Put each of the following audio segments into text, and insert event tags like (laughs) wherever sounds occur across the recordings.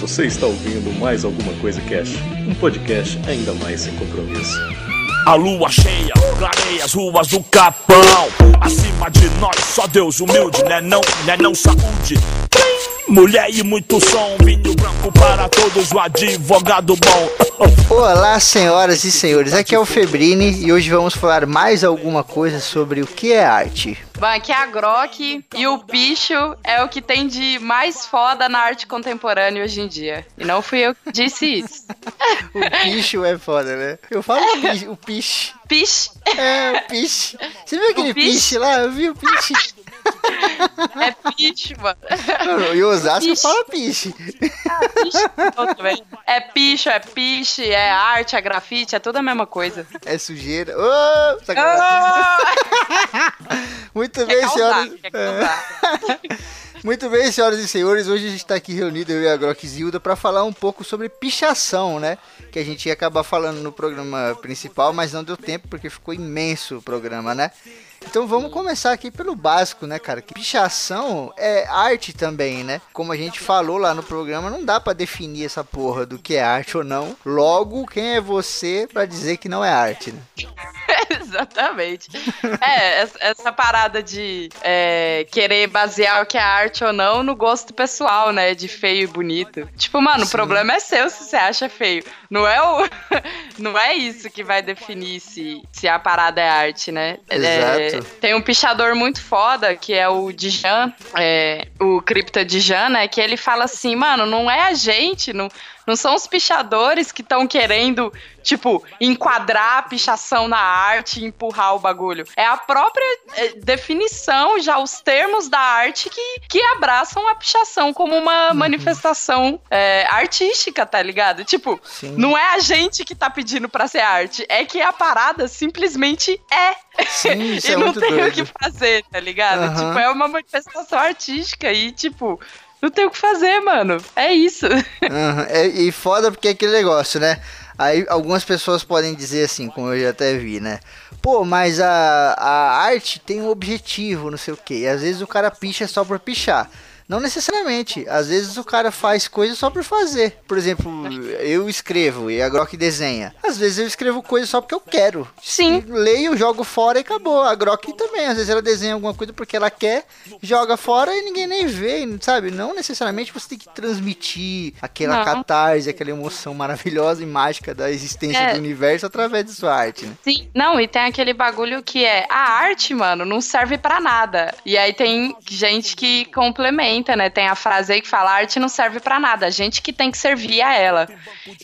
Você está ouvindo mais alguma coisa Cash? Um podcast ainda mais sem compromisso. A lua cheia clareia as ruas do Capão. Acima de nós, só Deus humilde, né? Não, né? Não saúde. Mulher e muito som, vinho branco para todos, o advogado bom. Olá, senhoras e senhores, aqui é o Febrini e hoje vamos falar mais alguma coisa sobre o que é arte. Bom, aqui é a Grok e o bicho é o que tem de mais foda na arte contemporânea hoje em dia. E não fui eu que disse isso. (laughs) o bicho é foda, né? Eu falo o piche. Piche? É, o piche. Você viu aquele piche lá? Eu vi o piche. (laughs) É piche, mano. E o Osasco piche. fala piche. Ah, piche. É picho, é piche, é arte, é grafite, é tudo a mesma coisa. É sujeira. Oh, oh! (laughs) Muito bem, causar, senhoras. É. (laughs) Muito bem, senhoras e senhores, hoje a gente está aqui reunido, eu e a Grok Zilda, para falar um pouco sobre pichação, né? Que a gente ia acabar falando no programa principal, mas não deu tempo porque ficou imenso o programa, né? Então vamos começar aqui pelo básico, né, cara? Que pichação é arte também, né? Como a gente falou lá no programa, não dá para definir essa porra do que é arte ou não. Logo, quem é você para dizer que não é arte, né? (laughs) Exatamente. É, essa parada de é, querer basear o que é arte ou não no gosto pessoal, né? De feio e bonito. Tipo, mano, Sim. o problema é seu se você acha feio. Não é o. (laughs) não é isso que vai definir se, se a parada é arte, né? Exato. É, tem um pichador muito foda, que é o Dijan, é, o Cripta Dijan, né? Que ele fala assim, mano, não é a gente, não, não são os pichadores que estão querendo, tipo, enquadrar a pichação na arte e empurrar o bagulho. É a própria é, definição, já os termos da arte que, que abraçam a pichação como uma uhum. manifestação é, artística, tá ligado? Tipo, Sim. não é a gente que tá pedindo pra ser arte, é que a parada simplesmente é. Sim, (laughs) e é não tem doido. o que fazer, tá ligado? Uhum. Tipo, é uma manifestação artística e, tipo, não tem o que fazer, mano. É isso. (laughs) Uhum. E foda porque é aquele negócio, né? Aí algumas pessoas podem dizer assim, como eu já até vi, né? Pô, mas a, a arte tem um objetivo, não sei o que. E às vezes o cara picha só por pichar. Não necessariamente. Às vezes o cara faz coisas só por fazer. Por exemplo, eu escrevo e a Grok desenha. Às vezes eu escrevo coisas só porque eu quero. Sim. Leio, jogo fora e acabou. A Grok também. Às vezes ela desenha alguma coisa porque ela quer, joga fora e ninguém nem vê, sabe? Não necessariamente você tem que transmitir aquela Não. catarse, aquela emoção maravilhosa e mágica da existência é. do universo através de sua arte, né? Sim. Não, e tem aquele bagulho que é a arte, mano, não serve para nada. E aí tem gente que complementa né? Tem a frase aí que fala: arte não serve para nada, a gente que tem que servir a ela.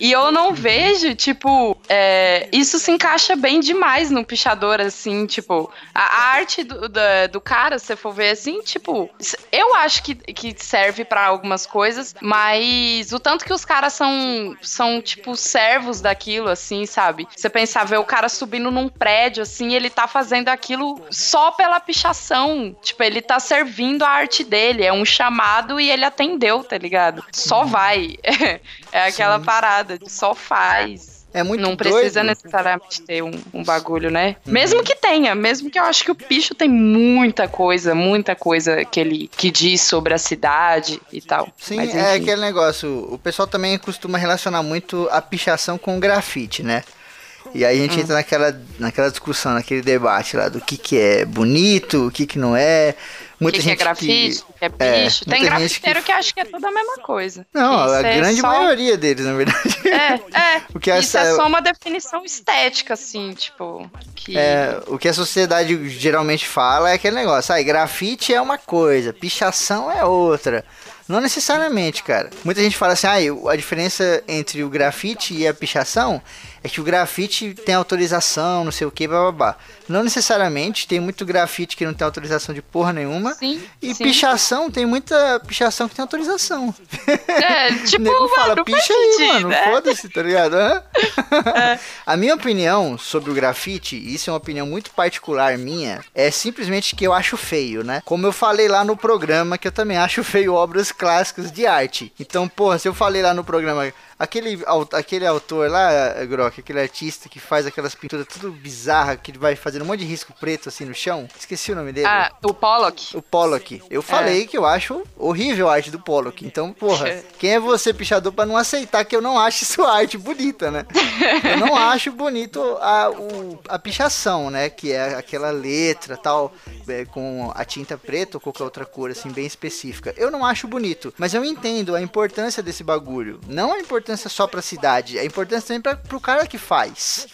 E eu não vejo, tipo, é, isso se encaixa bem demais no pichador, assim, tipo, a, arte do, do, do, cara, se for ver assim, tipo, eu acho que, que serve para algumas coisas, mas o tanto que os caras são, são, tipo, servos daquilo, assim, sabe? Você pensar, ver o cara subindo num prédio, assim, ele tá fazendo aquilo só pela pichação. Tipo, ele tá servindo a arte dele, é um chá chamado e ele atendeu, tá ligado? Só uhum. vai. (laughs) é aquela Sim. parada, só faz. É muito Não precisa doido. necessariamente ter um, um bagulho, né? Uhum. Mesmo que tenha, mesmo que eu acho que o Picho tem muita coisa, muita coisa que ele que diz sobre a cidade e tal. Sim, Mas, é aquele negócio. O pessoal também costuma relacionar muito a pichação com o grafite, né? E aí a gente hum. entra naquela, naquela discussão, naquele debate lá do que, que é bonito, o que, que não é. Muita que gente que é grafite, que, que é bicho. É, Tem grafiteiro que... que acha que é tudo a mesma coisa. Não, a é grande só... maioria deles, na verdade. É, é. (laughs) o que isso essa... é só uma definição estética, assim, tipo. Que... É, o que a sociedade geralmente fala é aquele negócio, ah, grafite é uma coisa, pichação é outra. Não necessariamente, cara. Muita gente fala assim, ah, a diferença entre o grafite e a pichação é que o grafite tem autorização, não sei o que, babá. Não necessariamente, tem muito grafite que não tem autorização de porra nenhuma. Sim, e sim. pichação, tem muita pichação que tem autorização. É, (laughs) tipo, o mano, fala, picha aí, sentido, mano, é? foda-se, tá ligado? (laughs) É. (laughs) A minha opinião sobre o grafite, e isso é uma opinião muito particular minha, é simplesmente que eu acho feio, né? Como eu falei lá no programa, que eu também acho feio obras clássicas de arte. Então, porra, se eu falei lá no programa, aquele, aquele autor lá, Grok, aquele artista que faz aquelas pinturas tudo bizarra, que vai fazendo um monte de risco preto assim no chão. Esqueci o nome dele. Ah, o Pollock. O Pollock. Eu falei é. que eu acho horrível a arte do Pollock. Então, porra, quem é você, pichador, para não aceitar que eu não acho sua arte bonita, né? (laughs) eu não acho bonito a, o, a pichação, né? Que é aquela letra tal, é, com a tinta preta ou qualquer outra cor, assim, bem específica. Eu não acho bonito, mas eu entendo a importância desse bagulho. Não a importância só pra cidade, a importância também pra, pro cara que faz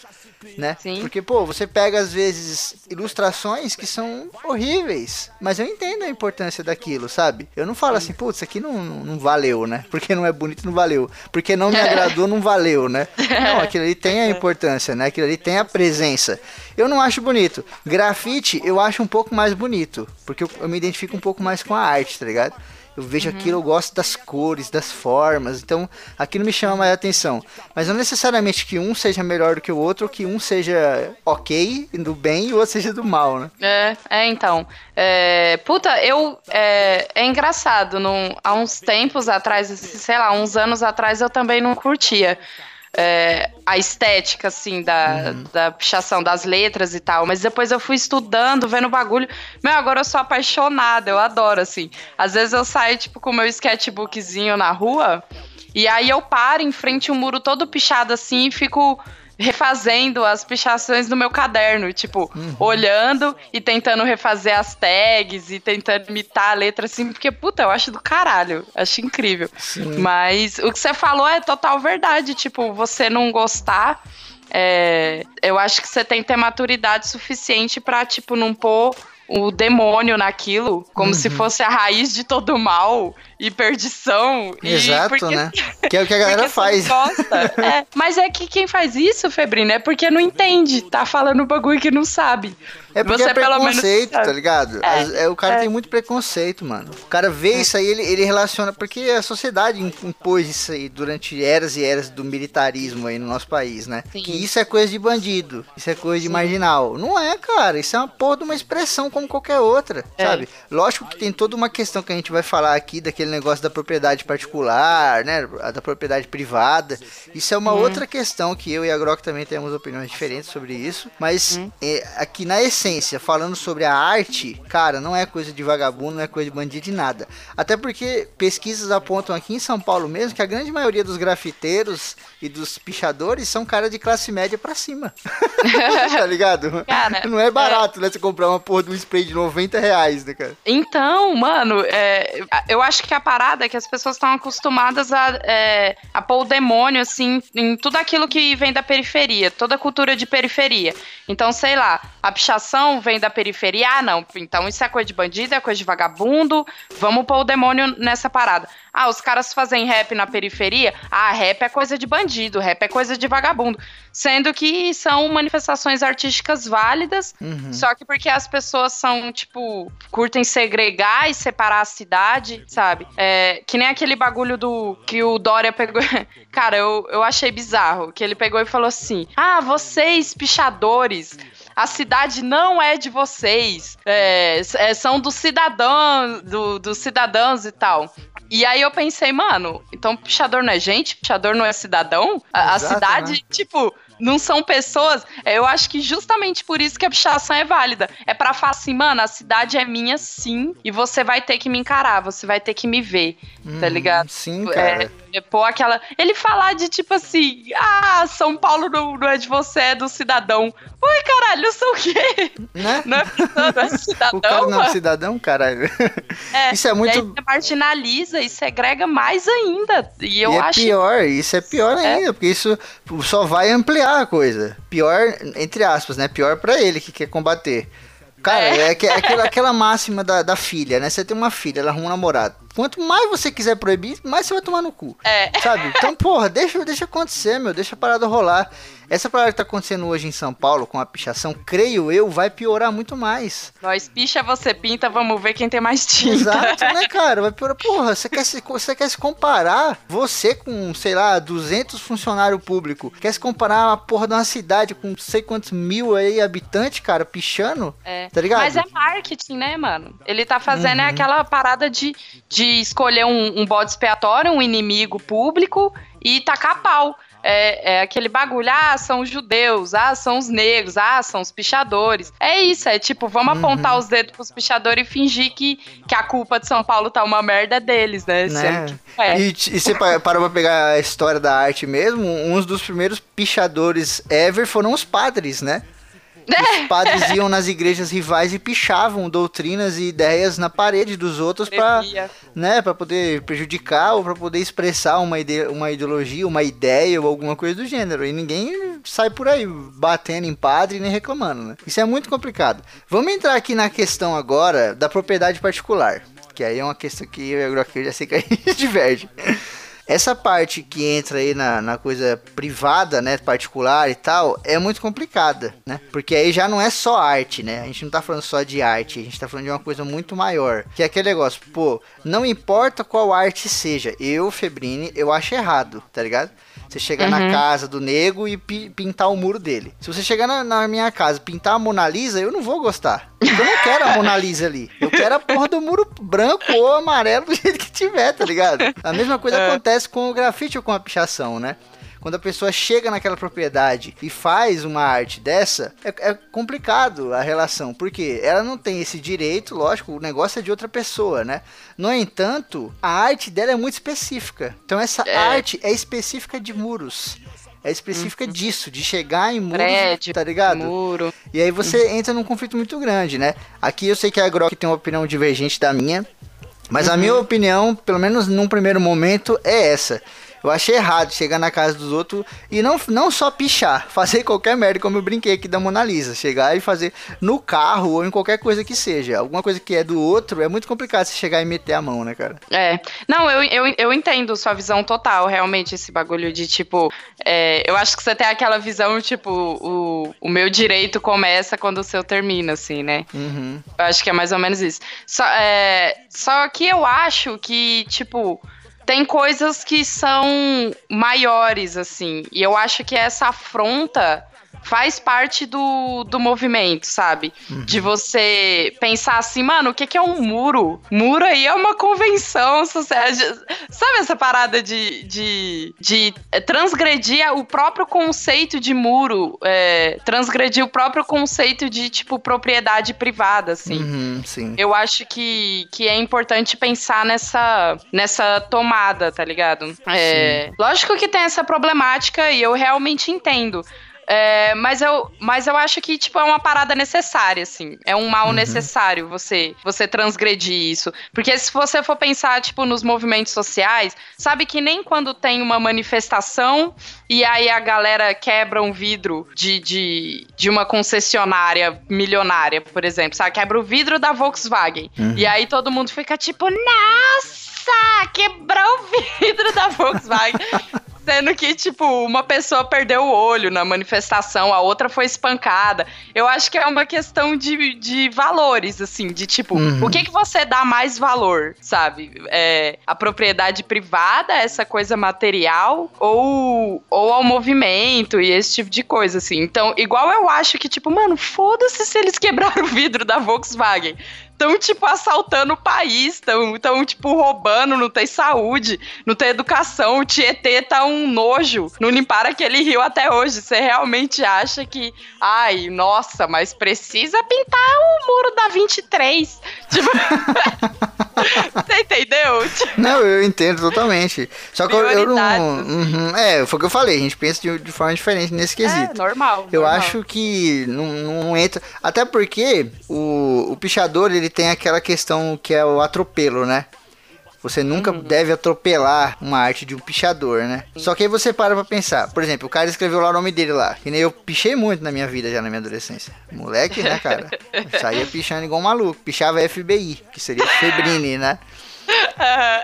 né? Sim. Porque, pô, você pega às vezes ilustrações que são horríveis, mas eu entendo a importância daquilo, sabe? Eu não falo assim, putz, isso aqui não, não, não, valeu, né? Porque não é bonito, não valeu. Porque não me agradou, não valeu, né? Não, aquilo ali tem a importância, né? Aquilo ali tem a presença. Eu não acho bonito. Grafite eu acho um pouco mais bonito, porque eu, eu me identifico um pouco mais com a arte, tá ligado? Eu vejo uhum. aquilo, eu gosto das cores, das formas, então aquilo me chama mais atenção. Mas não necessariamente que um seja melhor do que o outro, ou que um seja ok, do bem, e o outro seja do mal, né? É, é então. É, puta, eu. É, é engraçado, num, há uns tempos atrás, sei lá, uns anos atrás, eu também não curtia é, a estética, assim, da, uhum. da pichação das letras e tal. Mas depois eu fui estudando, vendo o bagulho. Meu, agora eu sou apaixonada, eu adoro, assim. Às vezes eu saio, tipo, com o meu sketchbookzinho na rua. E aí eu paro em frente a um muro todo pichado assim e fico refazendo as pichações no meu caderno, tipo, uhum. olhando e tentando refazer as tags e tentando imitar a letra assim, porque, puta, eu acho do caralho, acho incrível. Sim. Mas o que você falou é total verdade, tipo, você não gostar. É, eu acho que você tem que ter maturidade suficiente para tipo, não pôr o demônio naquilo, como uhum. se fosse a raiz de todo mal e perdição. Exato, porque, né? (laughs) Que é o que a galera faz. (laughs) é, mas é que quem faz isso, Febrina, é porque não entende, tá falando um bagulho que não sabe. É porque Você, é preconceito, tá ligado? É, é, o cara é. tem muito preconceito, mano. O cara vê é. isso aí, ele, ele relaciona, porque a sociedade impôs isso aí durante eras e eras do militarismo aí no nosso país, né? Sim. Que isso é coisa de bandido, isso é coisa de Sim. marginal. Não é, cara, isso é uma porra de uma expressão como qualquer outra, é. sabe? Lógico que tem toda uma questão que a gente vai falar aqui daquele aquele negócio da propriedade particular, né? Da propriedade privada. Isso é uma hum. outra questão que eu e a Grok também temos opiniões diferentes sobre isso. Mas hum. é, aqui na essência, falando sobre a arte, cara, não é coisa de vagabundo, não é coisa de bandido de nada. Até porque pesquisas apontam aqui em São Paulo mesmo que a grande maioria dos grafiteiros e dos pichadores são cara de classe média pra cima. (laughs) tá ligado? Cara, não é barato, é... né? Você comprar uma porra de um spray de 90 reais, né, cara? Então, mano, é, eu acho que a parada é que as pessoas estão acostumadas a, é, a pôr o demônio, assim, em tudo aquilo que vem da periferia, toda a cultura de periferia. Então, sei lá, a pichação vem da periferia, ah, não, então isso é coisa de bandido, é coisa de vagabundo, vamos pôr o demônio nessa parada. Ah, os caras fazem rap na periferia, ah, rap é coisa de bandido, rap é coisa de vagabundo. Sendo que são manifestações artísticas válidas, uhum. só que porque as pessoas são, tipo, curtem segregar e separar a cidade, sabe? É, que nem aquele bagulho do que o Dória pegou. (laughs) Cara, eu, eu achei bizarro. Que ele pegou e falou assim: Ah, vocês, pichadores, a cidade não é de vocês, é, é, são dos cidadãos, do, dos cidadãos e tal. E aí eu pensei, mano, então pichador não é gente? Pichador não é cidadão? A, Exato, a cidade, né? tipo, não são pessoas. É, eu acho que justamente por isso que a pichação é válida. É para falar assim, mano, a cidade é minha sim, e você vai ter que me encarar, você vai ter que me ver, tá hum, tá ligado? Sim, cara. É, é, pô, aquela. Ele falar de tipo assim, ah, São Paulo não, não é de você, é do cidadão. Oi, caralho, eu sou o quê? Né? Não é, não é cidadão? (laughs) o cara não é cidadão, caralho. É, isso é muito. Isso marginaliza e segrega mais ainda. E eu e é acho. É pior, isso é pior é. ainda, porque isso só vai ampliar a coisa. Pior, entre aspas, né? Pior para ele que quer combater. Cara, é, é, é aquela, aquela máxima da, da filha, né? Você tem uma filha, ela arruma um namorado. Quanto mais você quiser proibir, mais você vai tomar no cu. É. Sabe? Então, porra, deixa, deixa acontecer, meu. Deixa a parada rolar. Essa parada que tá acontecendo hoje em São Paulo com a pichação, creio eu, vai piorar muito mais. Nós picha, você pinta, vamos ver quem tem mais tinta. Exato, né, (laughs) cara? Vai piorar. Porra, você quer se, você quer se comparar, você com, sei lá, 200 funcionários públicos, quer se comparar a porra de uma cidade com não sei quantos mil aí habitantes, cara, pichando? É. Tá ligado? Mas é marketing, né, mano? Ele tá fazendo uhum. aquela parada de, de escolher um, um bode expiatório, um inimigo público e tacar pau. É, é, aquele bagulho, ah, são os judeus, ah, são os negros, ah, são os pichadores. É isso, é tipo, vamos uhum. apontar os dedos pros pichadores e fingir que, que a culpa de São Paulo tá uma merda deles, né? né? É. E, e você parou pra pegar a história da arte mesmo, uns dos primeiros pichadores ever foram os padres, né? Os padres iam nas igrejas rivais e pichavam doutrinas e ideias na parede dos outros para né, pra poder prejudicar ou para poder expressar uma, ide uma ideologia, uma ideia ou alguma coisa do gênero. E ninguém sai por aí batendo em padre nem reclamando, né? Isso é muito complicado. Vamos entrar aqui na questão agora da propriedade particular. Que aí é uma questão que eu e o já sei que a gente (laughs) diverge. Essa parte que entra aí na, na coisa privada, né, particular e tal, é muito complicada, né? Porque aí já não é só arte, né? A gente não tá falando só de arte, a gente tá falando de uma coisa muito maior. Que é aquele negócio, pô, não importa qual arte seja, eu, Febrini, eu acho errado, tá ligado? Você chegar uhum. na casa do nego e pi pintar o muro dele. Se você chegar na, na, minha casa e pintar a Mona Lisa, eu não vou gostar. Eu não quero a Mona Lisa ali. Eu quero a porra do muro branco ou amarelo do jeito que tiver, tá ligado? A mesma coisa é. acontece com o grafite ou com a pichação, né? Quando a pessoa chega naquela propriedade e faz uma arte dessa, é, é complicado a relação, porque ela não tem esse direito, lógico, o negócio é de outra pessoa, né? No entanto, a arte dela é muito específica. Então essa é. arte é específica de muros é específica uhum. disso, de chegar em muros, Prédio, tá ligado? Muro. E aí você uhum. entra num conflito muito grande, né? Aqui eu sei que a Grok tem uma opinião divergente da minha, mas uhum. a minha opinião, pelo menos num primeiro momento, é essa. Eu achei errado chegar na casa dos outros e não, não só pichar, (laughs) fazer qualquer merda, como eu brinquei aqui da Mona Lisa. Chegar e fazer no carro ou em qualquer coisa que seja. Alguma coisa que é do outro, é muito complicado você chegar e meter a mão, né, cara? É. Não, eu, eu, eu entendo sua visão total, realmente, esse bagulho de tipo. É, eu acho que você tem aquela visão, tipo, o, o meu direito começa quando o seu termina, assim, né? Uhum. Eu acho que é mais ou menos isso. Só, é, só que eu acho que, tipo tem coisas que são maiores, assim. E eu acho que essa afronta faz parte do, do movimento, sabe? Uhum. De você pensar assim, mano, o que, que é um muro? Muro aí é uma convenção. Sabe essa parada de, de, de transgredir o próprio conceito de muro, é, transgredir o próprio conceito de, tipo, propriedade privada, assim. Uhum, sim. Eu acho que, que é importante pensar nessa, nessa tomada, tá ligado? É, lógico que tem essa problemática e eu realmente entendo. É, mas, eu, mas eu acho que, tipo, é uma parada necessária, assim. É um mal uhum. necessário você, você transgredir isso. Porque se você for pensar, tipo, nos movimentos sociais, sabe que nem quando tem uma manifestação e aí a galera quebra um vidro de, de, de uma concessionária milionária, por exemplo, sabe? Quebra o vidro da Volkswagen. Uhum. E aí todo mundo fica tipo, nossa, quebrou o vidro da Volkswagen. (laughs) Sendo que, tipo, uma pessoa perdeu o olho na manifestação, a outra foi espancada. Eu acho que é uma questão de, de valores, assim, de tipo, uhum. o que, que você dá mais valor, sabe? É, a propriedade privada, essa coisa material, ou, ou ao movimento e esse tipo de coisa, assim. Então, igual eu acho que, tipo, mano, foda-se se eles quebraram o vidro da Volkswagen estão, tipo, assaltando o país, estão, tipo, roubando, não tem saúde, não tem educação, o Tietê tá um nojo, não limparam aquele rio até hoje. Você realmente acha que, ai, nossa, mas precisa pintar o muro da 23? Tipo. (laughs) (laughs) Você entendeu? Não, eu entendo totalmente. Só que eu, eu não. Uhum, é, foi o que eu falei, a gente pensa de, de forma diferente nesse quesito. É, normal. Eu normal. acho que não, não entra. Até porque o, o pichador ele tem aquela questão que é o atropelo, né? Você nunca uhum. deve atropelar uma arte de um pichador, né? Só que aí você para pra pensar. Por exemplo, o cara escreveu lá o nome dele lá. Que nem eu pichei muito na minha vida já na minha adolescência. Moleque, né, cara? Saía pichando igual um maluco. Pichava FBI, que seria Febrini, né?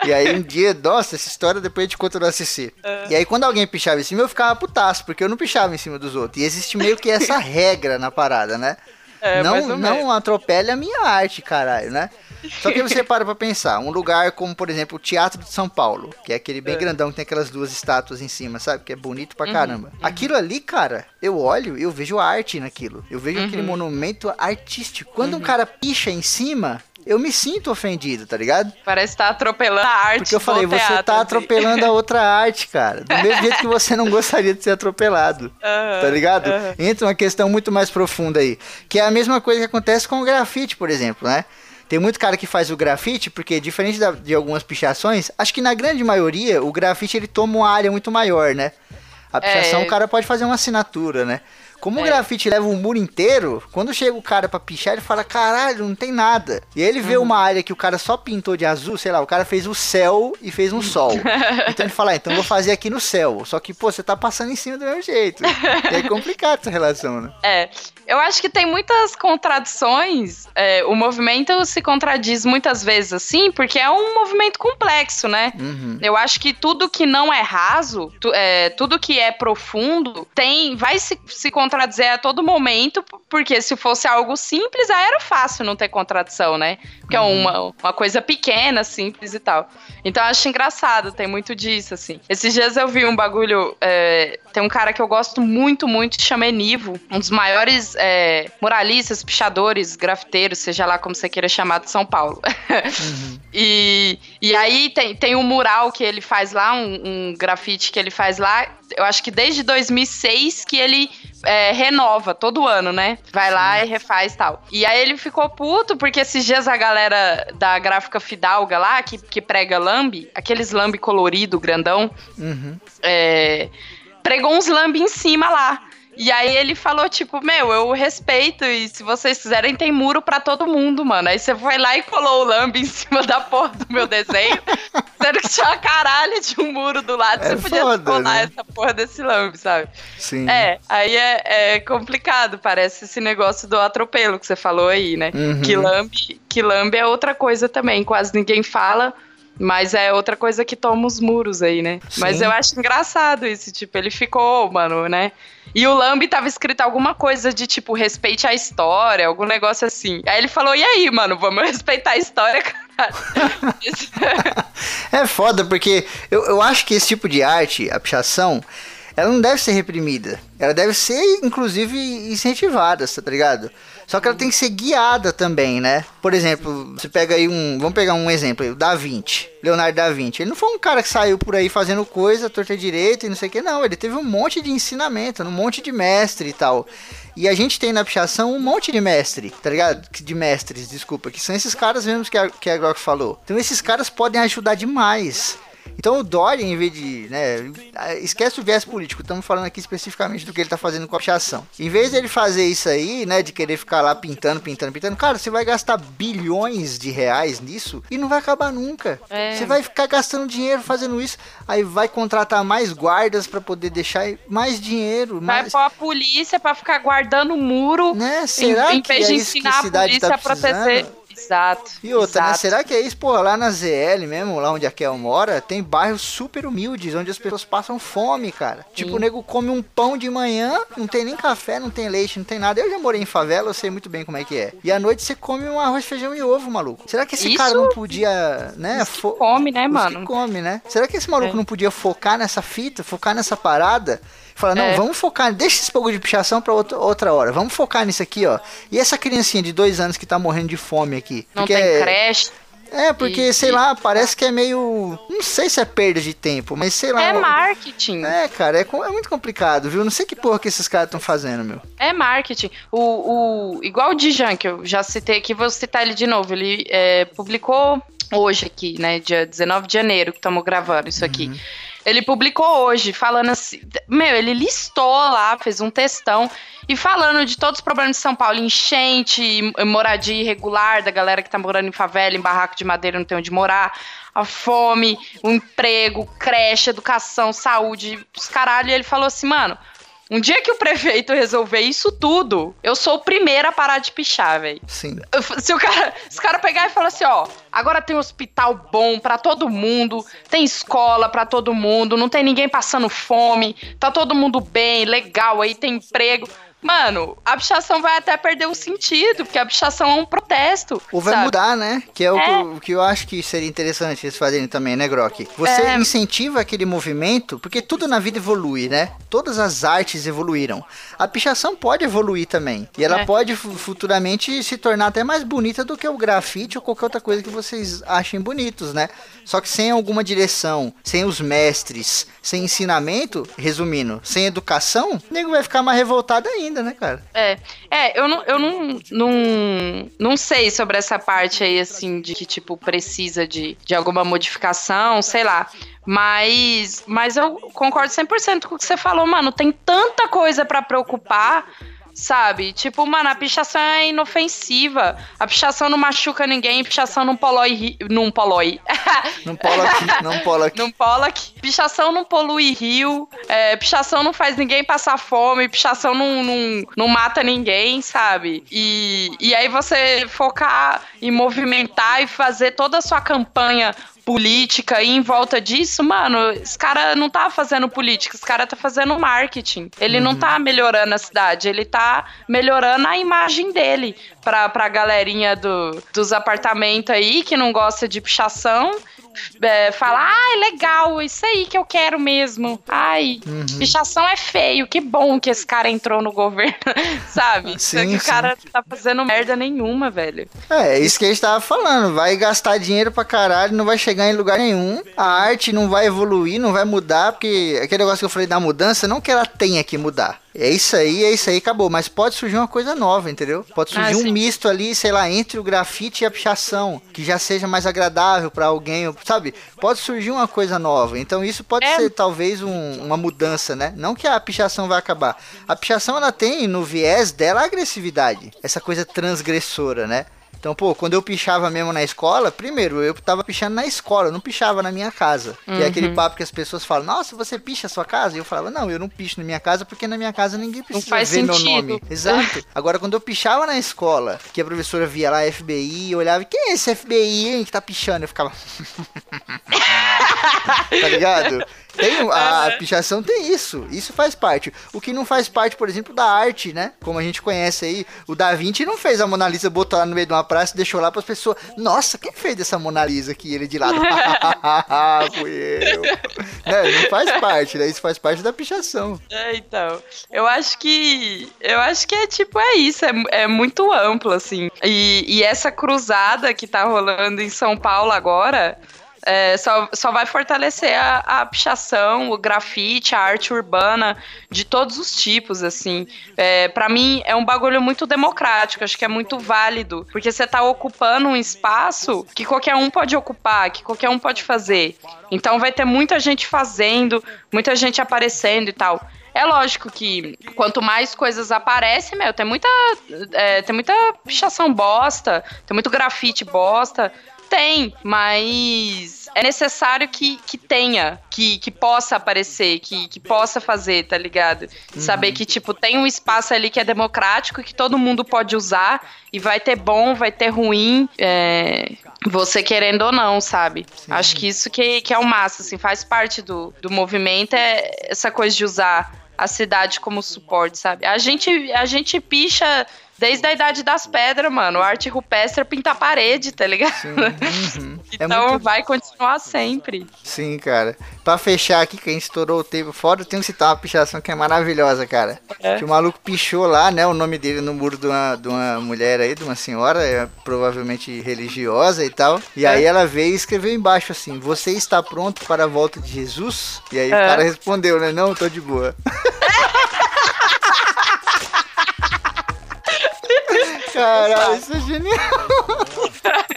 E aí um dia, nossa, essa história depois a gente conta no ACC. E aí quando alguém pichava em cima, eu ficava putaço, porque eu não pichava em cima dos outros. E existe meio que essa (laughs) regra na parada, né? É, não, não atropele a minha arte, caralho, né? Só que você para pra pensar, um lugar como, por exemplo, o Teatro de São Paulo, que é aquele bem é. grandão que tem aquelas duas estátuas em cima, sabe? Que é bonito pra uhum, caramba. Uhum. Aquilo ali, cara, eu olho e eu vejo arte naquilo. Eu vejo uhum. aquele monumento artístico. Quando um uhum. cara picha em cima, eu me sinto ofendido, tá ligado? Parece estar tá atropelando a arte. Porque eu falei, você teatro, tá assim. atropelando a outra arte, cara. Do mesmo jeito que você não gostaria de ser atropelado. (laughs) tá ligado? Entra uma questão muito mais profunda aí. Que é a mesma coisa que acontece com o grafite, por exemplo, né? Tem muito cara que faz o grafite, porque diferente da, de algumas pichações, acho que na grande maioria o grafite ele toma uma área muito maior, né? A pichação é... o cara pode fazer uma assinatura, né? Como é. o grafite leva um muro inteiro, quando chega o cara pra pichar, ele fala: caralho, não tem nada. E aí ele vê uhum. uma área que o cara só pintou de azul, sei lá, o cara fez o céu e fez um sol. (laughs) então ele fala: ah, então vou fazer aqui no céu. Só que, pô, você tá passando em cima do mesmo jeito. é complicado essa relação, né? (laughs) É. Eu acho que tem muitas contradições. É, o movimento se contradiz muitas vezes assim, porque é um movimento complexo, né? Uhum. Eu acho que tudo que não é raso, tu, é, tudo que é profundo, tem, vai se, se contradizer a todo momento, porque se fosse algo simples, aí era fácil não ter contradição, né? Porque é uhum. é uma, uma coisa pequena, simples e tal. Então eu acho engraçado, tem muito disso, assim. Esses dias eu vi um bagulho. É, tem um cara que eu gosto muito, muito, chama Enivo, um dos maiores é, muralistas, pichadores, grafiteiros, seja lá como você queira chamar, de São Paulo. Uhum. (laughs) e, e aí tem, tem um mural que ele faz lá, um, um grafite que ele faz lá, eu acho que desde 2006 que ele é, renova todo ano, né? Vai lá e refaz tal. E aí ele ficou puto porque esses dias a galera da gráfica Fidalga lá, que, que prega lambe, aqueles lambe colorido, grandão, uhum. é, pregou uns lambe em cima lá. E aí ele falou, tipo, meu, eu respeito e se vocês quiserem, tem muro para todo mundo, mano. Aí você foi lá e colou o lambe em cima da porra do meu desenho, (laughs) sendo que tinha uma caralho de um muro do lado, é você podia foda, colar né? essa porra desse lambe, sabe? Sim. É, aí é, é, complicado, parece esse negócio do atropelo que você falou aí, né? Uhum. Que lambe, que lambe é outra coisa também, quase ninguém fala. Mas é outra coisa que toma os muros aí, né? Sim. Mas eu acho engraçado isso, tipo, ele ficou, mano, né? E o Lambi tava escrito alguma coisa de tipo, respeite a história, algum negócio assim. Aí ele falou: e aí, mano, vamos (laughs) respeitar a história, cara? (laughs) é foda, porque eu, eu acho que esse tipo de arte, a pichação, ela não deve ser reprimida. Ela deve ser, inclusive, incentivada, tá ligado? Só que ela tem que ser guiada também, né? Por exemplo, você pega aí um. Vamos pegar um exemplo, o Da Vinci. Leonardo da Vinci. Ele não foi um cara que saiu por aí fazendo coisa, torta direita e não sei o que, não. Ele teve um monte de ensinamento, um monte de mestre e tal. E a gente tem na pichação um monte de mestre, tá ligado? De mestres, desculpa, que são esses caras mesmos que a, que a Glock falou. Então esses caras podem ajudar demais. Então o Dória, em vez de. Né, esquece o viés político, estamos falando aqui especificamente do que ele está fazendo com a pichação. Em vez dele fazer isso aí, né, de querer ficar lá pintando, pintando, pintando, cara, você vai gastar bilhões de reais nisso e não vai acabar nunca. É. Você vai ficar gastando dinheiro fazendo isso, aí vai contratar mais guardas para poder deixar mais dinheiro. Vai mais... pôr a polícia para ficar guardando o muro. Né? Será em, em vez de é ensinar a, a polícia tá a proteger. Exato. E outra, né, exato. né? Será que é isso? Pô, lá na ZL mesmo, lá onde a Kel mora, tem bairros super humildes, onde as pessoas passam fome, cara. Sim. Tipo, o nego come um pão de manhã, não tem nem café, não tem leite, não tem nada. Eu já morei em favela, eu sei muito bem como é que é. E à noite você come um arroz, feijão e ovo, maluco. Será que esse isso? cara não podia, né? Fo... come, né, mano? come, né? Será que esse maluco é. não podia focar nessa fita, focar nessa parada? Fala, não, é. vamos focar, deixa esse pouco de pichação pra outra, outra hora. Vamos focar nisso aqui, ó. E essa criancinha de dois anos que tá morrendo de fome aqui? Não tem é... creche. É, porque, e, sei e... lá, parece que é meio. Não sei se é perda de tempo, mas sei lá. É marketing. É, cara, é, é muito complicado, viu? Não sei que porra que esses caras estão fazendo, meu. É marketing. O, o, igual o Dijan, que eu já citei aqui, vou citar ele de novo. Ele é, publicou hoje aqui, né? Dia 19 de janeiro, que estamos gravando isso aqui. Uhum. Ele publicou hoje, falando assim. Meu, ele listou lá, fez um textão. E falando de todos os problemas de São Paulo, enchente, moradia irregular, da galera que tá morando em favela, em barraco de madeira, não tem onde morar, a fome, o emprego, creche, educação, saúde, os caralho. E ele falou assim, mano, um dia que o prefeito resolver isso tudo, eu sou o primeiro a parar de pichar, velho. Sim. Se o cara, se o cara pegar e falar assim, ó, Agora tem hospital bom para todo mundo, tem escola para todo mundo, não tem ninguém passando fome, tá todo mundo bem, legal, aí tem emprego. Mano, a pichação vai até perder o sentido, porque a pichação é um protesto. Ou vai sabe? mudar, né? Que é, o, Que, o que eu acho que seria interessante eles fazerem também, né, Grok? Você É. incentiva aquele movimento, porque tudo na vida evolui, né? Todas as artes evoluíram. A pichação pode evoluir também. E ela É. pode fu- futuramente se tornar até mais bonita do que o grafite ou qualquer outra coisa que vocês achem bonitos, né? Só que sem alguma direção, sem os mestres, sem ensinamento, resumindo, sem educação, o nego vai ficar mais revoltado ainda, né, cara? É, é, eu não, eu não, não, não sei sobre essa parte aí, assim, de que, tipo, precisa de, de alguma modificação, sei lá. Mas, mas eu concordo 100% com o que você falou, mano. Tem tanta coisa pra preocupar, sabe? Tipo, mano, a pichação é inofensiva. A pichação não machuca ninguém, pichação não polói... ri- Não polói. (laughs) Não polo aqui, não polo aqui. Não pichação não polui rio, é, pichação não faz ninguém passar fome, pichação não, não, não mata ninguém, sabe? E, e aí você focar em movimentar e fazer toda a sua campanha política e em volta disso, mano, esse cara não tá fazendo política, esse cara tá fazendo marketing. Ele não tá melhorando a cidade, ele tá melhorando a imagem dele pra, pra galerinha do, dos apartamentos aí que não gosta de pichação é, fala, ai, legal, isso aí que eu quero mesmo. Ai, Uhum. pichação é feio, que bom que esse cara entrou no governo, (laughs) sabe? Só Sim, que o sim. cara tá fazendo merda nenhuma, velho. É, é isso que a gente tava falando. Vai gastar dinheiro pra caralho, não vai chegar em lugar nenhum. A arte não vai evoluir, não vai mudar, porque aquele negócio que eu falei da mudança, não que ela tenha que mudar. É isso aí, é isso aí, acabou. Mas pode surgir uma coisa nova, entendeu? Pode surgir Ah, um misto ali, sei lá, entre o grafite e a pichação, que já seja mais agradável pra alguém, sabe? Pode surgir uma coisa nova. Então isso pode É. ser talvez um- uma mudança, né? Não que a pichação vai acabar. A pichação ela tem no viés dela a agressividade, essa coisa transgressora, né? Então, pô, quando eu pichava mesmo na escola, primeiro, eu tava pichando na escola, eu não pichava na minha casa. Que é aquele papo que as pessoas falam, nossa, você picha a sua casa? E eu falava, não, eu não picho na minha casa porque na minha casa ninguém precisa ver meu sentido. nome. Exato. (laughs) Agora, quando eu pichava na escola, que a professora via lá FBI, eu olhava, quem é esse FBI, hein, que tá pichando? Eu ficava... (laughs) tá ligado? Tem, a, a pichação tem isso, isso faz parte. O que não faz parte, por exemplo, da arte, né? Como a gente conhece aí, o Da Vinci não fez a Mona Lisa, botou lá no meio de uma praça e deixou lá para as pessoas. Nossa, quem fez essa Mona Lisa aqui? Ele de lado. (laughs) (laughs) Fui eu. Né? Não faz parte, né? Isso faz parte da pichação. É, então. Eu acho que. Eu acho que é tipo, é isso. É, é muito amplo, assim. E, e essa cruzada que tá rolando em São Paulo agora. É, só, só vai fortalecer a, a pichação, o grafite, a arte urbana, de todos os tipos, assim. É, para mim, é um bagulho muito democrático, acho que é muito válido, porque você tá ocupando um espaço que qualquer um pode ocupar, que qualquer um pode fazer. Então vai ter muita gente fazendo, muita gente aparecendo e tal. É lógico que quanto mais coisas aparecem, meu, tem muita, é, tem muita pichação bosta, tem muito grafite bosta. Tem, mas é necessário que, que tenha, que, que possa aparecer, que, que possa fazer, tá ligado? Saber que, tipo, tem um espaço ali que é democrático, que todo mundo pode usar, e vai ter bom, vai ter ruim, é, você querendo ou não, sabe? Acho que isso que, que é o massa, assim, faz parte do, do movimento, é essa coisa de usar a cidade como suporte, sabe? A gente, a gente picha desde a idade das pedras, mano. Arte rupestre é pintar parede, tá ligado? (laughs) Uhum. É Então muito vai continuar sempre. Sim, cara. Pra fechar aqui, que a gente estourou o tempo fora, eu tenho que citar uma pichação que é maravilhosa, cara. É. Que o maluco pichou lá, né, o nome dele no muro de uma, de uma mulher aí, de uma senhora, é, provavelmente religiosa e tal. E É. aí ela veio e escreveu embaixo assim, você está pronto para a volta de Jesus? E aí o É. cara respondeu, né, não, tô de boa. (laughs) Caralho, isso é genial.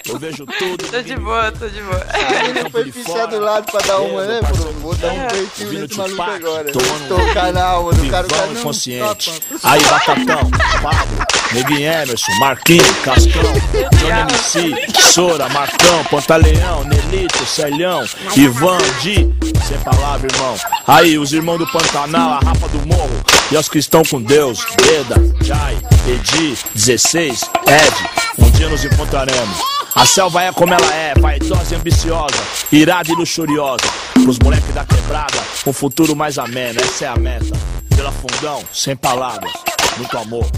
Eu vejo tudo. Tô de boa, tô de boa. Aí ele foi pichar do lado pra dar uma, né, bro? Vou dar um peitinho Ouvindo nesse maluco agora. tomando Tocar na alma do cara, Vivão não inconsciente. Aí, Batatão, Pablo, Neguinho Emerson, Marquinhos, Cascão, Johnny MC, Sora, Marcão, Pantaleão, Nelito, Celhão, Ivan, Di, sem palavra, irmão. Aí, os irmãos do Pantanal, a Rapa do Morro, e os que estão com Deus, Beda, Jai, Edi, 16, Ed, um dia nos encontraremos. A selva é como ela é, vaidosa e ambiciosa, irada e luxuriosa. Pros moleques da quebrada, um futuro mais ameno, essa é a meta. Pela fundão, sem palavras, muito amor.